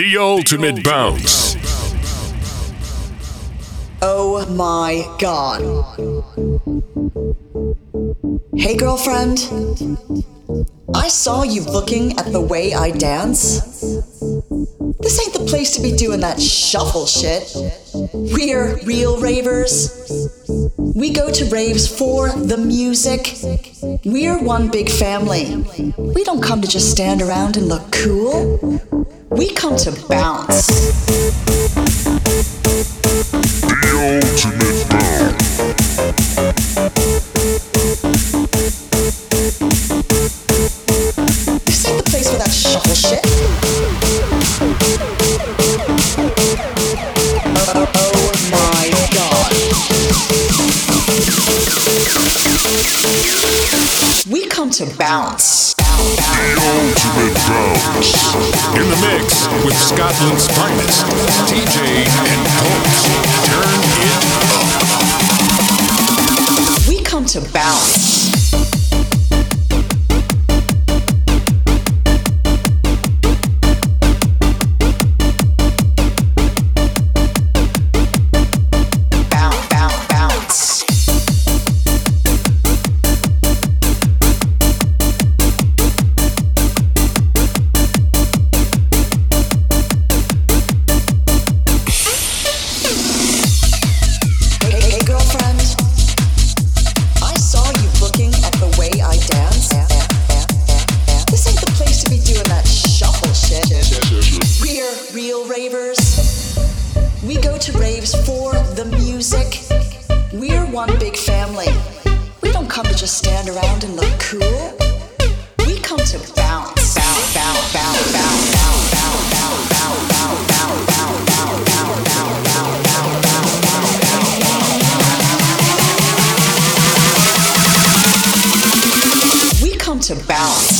The ultimate bounce. Oh my god. Hey, girlfriend. I saw you looking at the way I dance. This ain't the place to be doing that shuffle shit. We're real ravers. We go to raves for the music. We're one big family. We don't come to just stand around and look cool. We come to bounce. The ultimate bounce. The place shuffle shit. Oh my god. We come to bounce. Ultimate bounce. In the mix with Scotland's finest, TJay and Pulse. Turn it up. We come to bounce. to balance.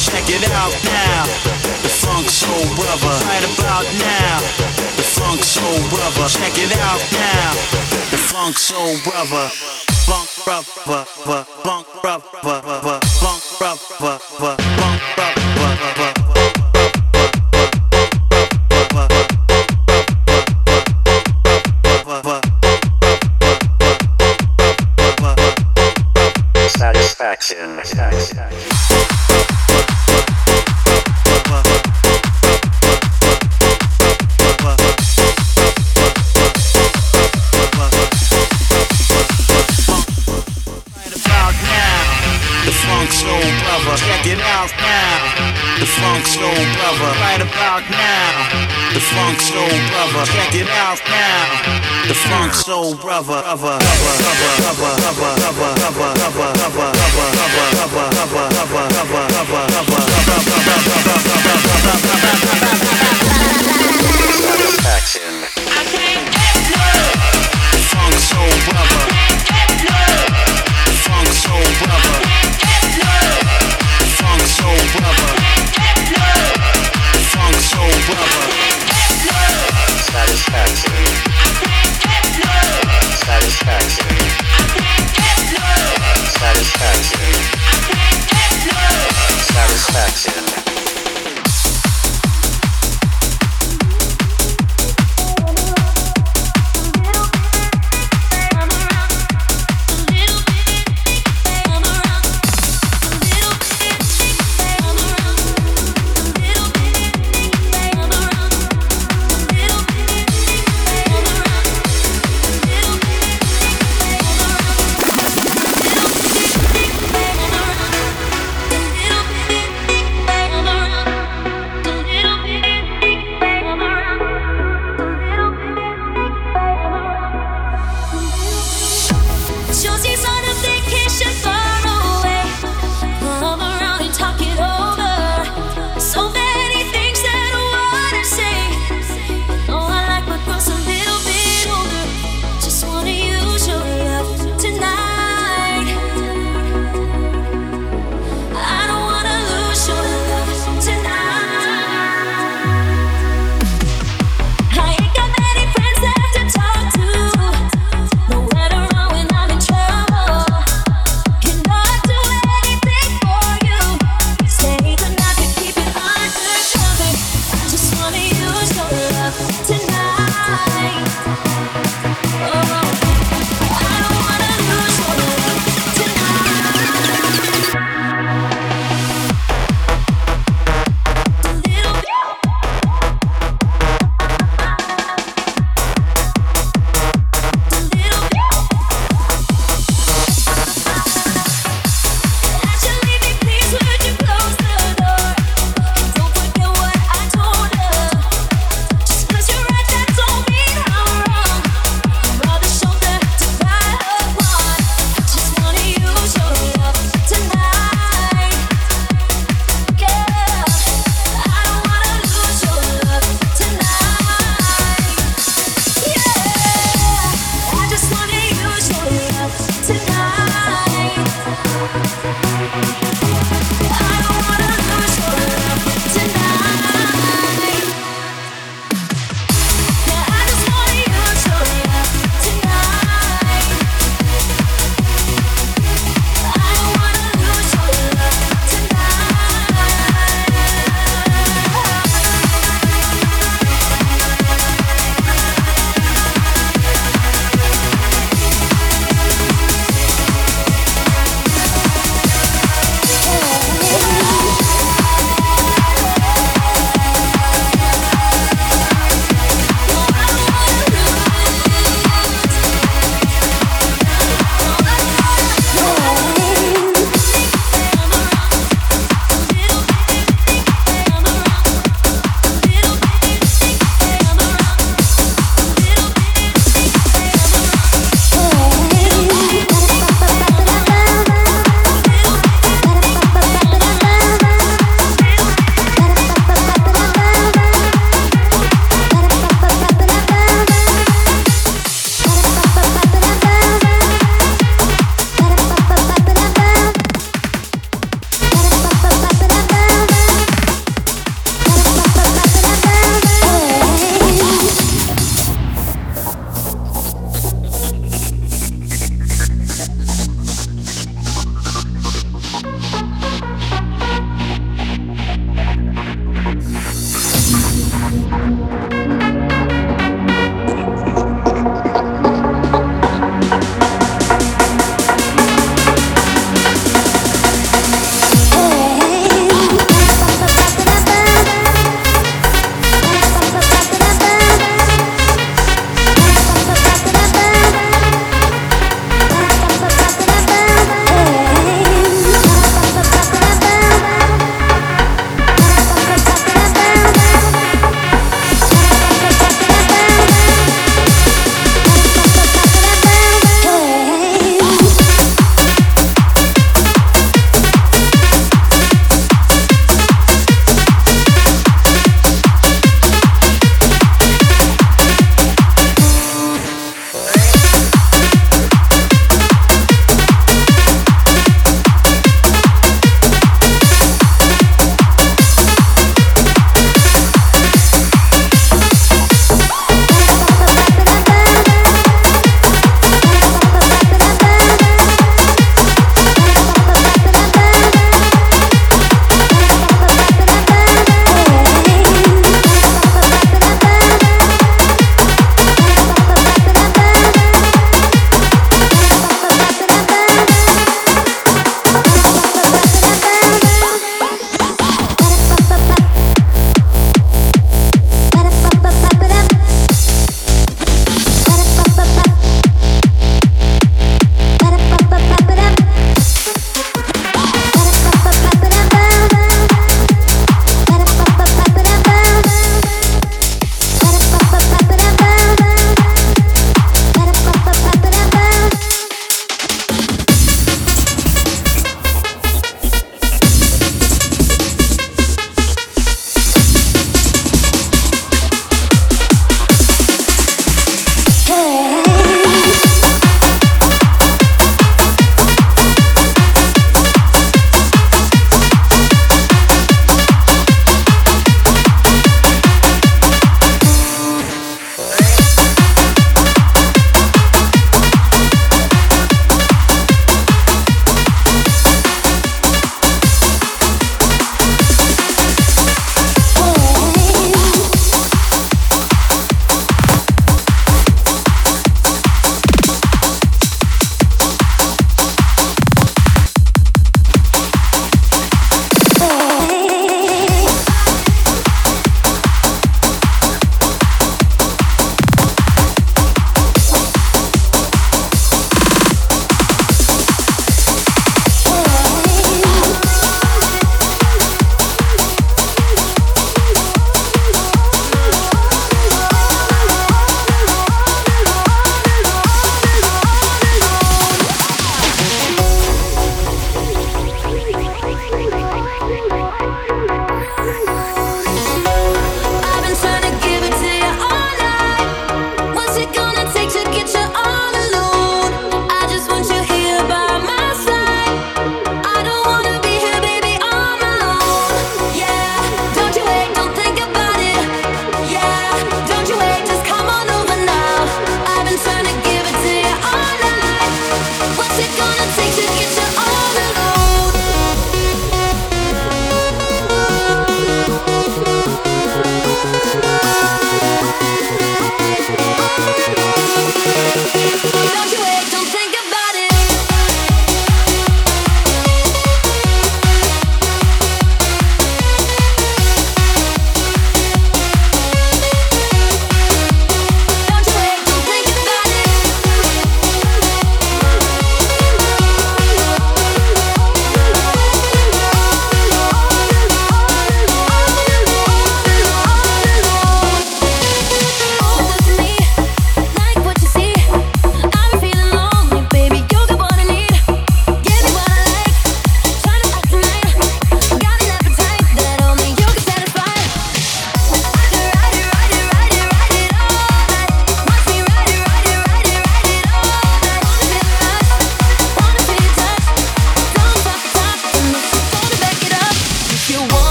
Check it out now. The funk soul brother. Right about now. The funk soul brother. Check it out now. The funk soul brother. Funk brother. Funk funk soul brother.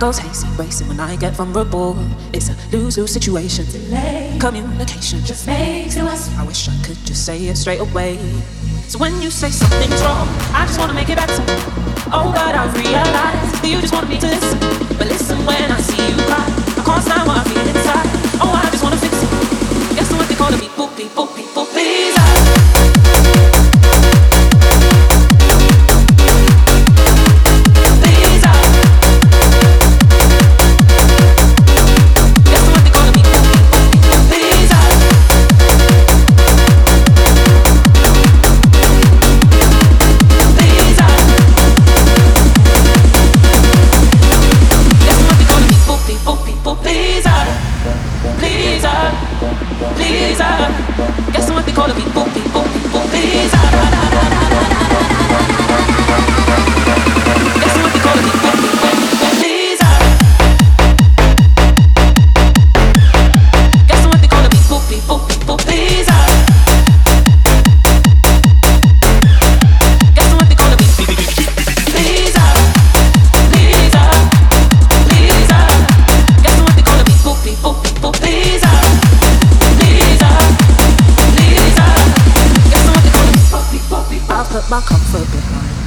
Goes hazing, racing when I get vulnerable. It's a lose lose situation. Delay. Communication just makes it worse. I wish I could just say it straight away. So when you say something's wrong, I just wanna make it better. Oh, but I realize that you just want me to listen. But listen when I see.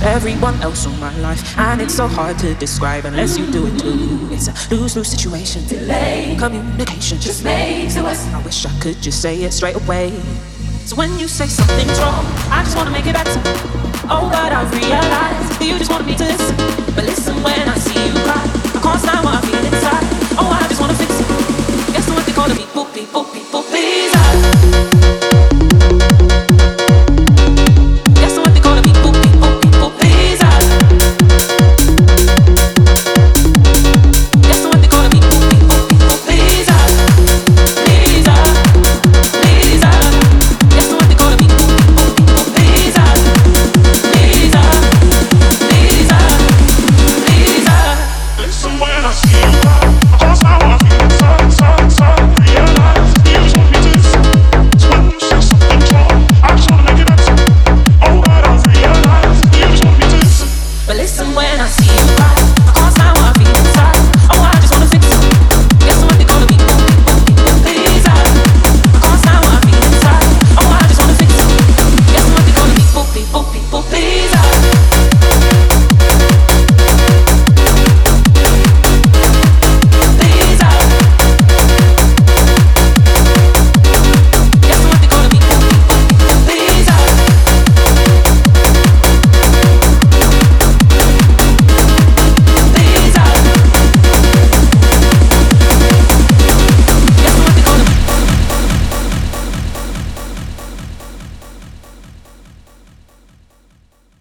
everyone else on my life. And it's so hard to describe unless you do it too. It's a lose lose situation. Delay communication just makes it worse. I wish I could just say it straight away. So when you say something's wrong, I just wanna make it better. Oh, but I've realized that you just want me to listen. But listen when I see you cry, I can't stand what I feel inside. Oh, I just wanna fix it. Guess what they call me? Beep boop beep.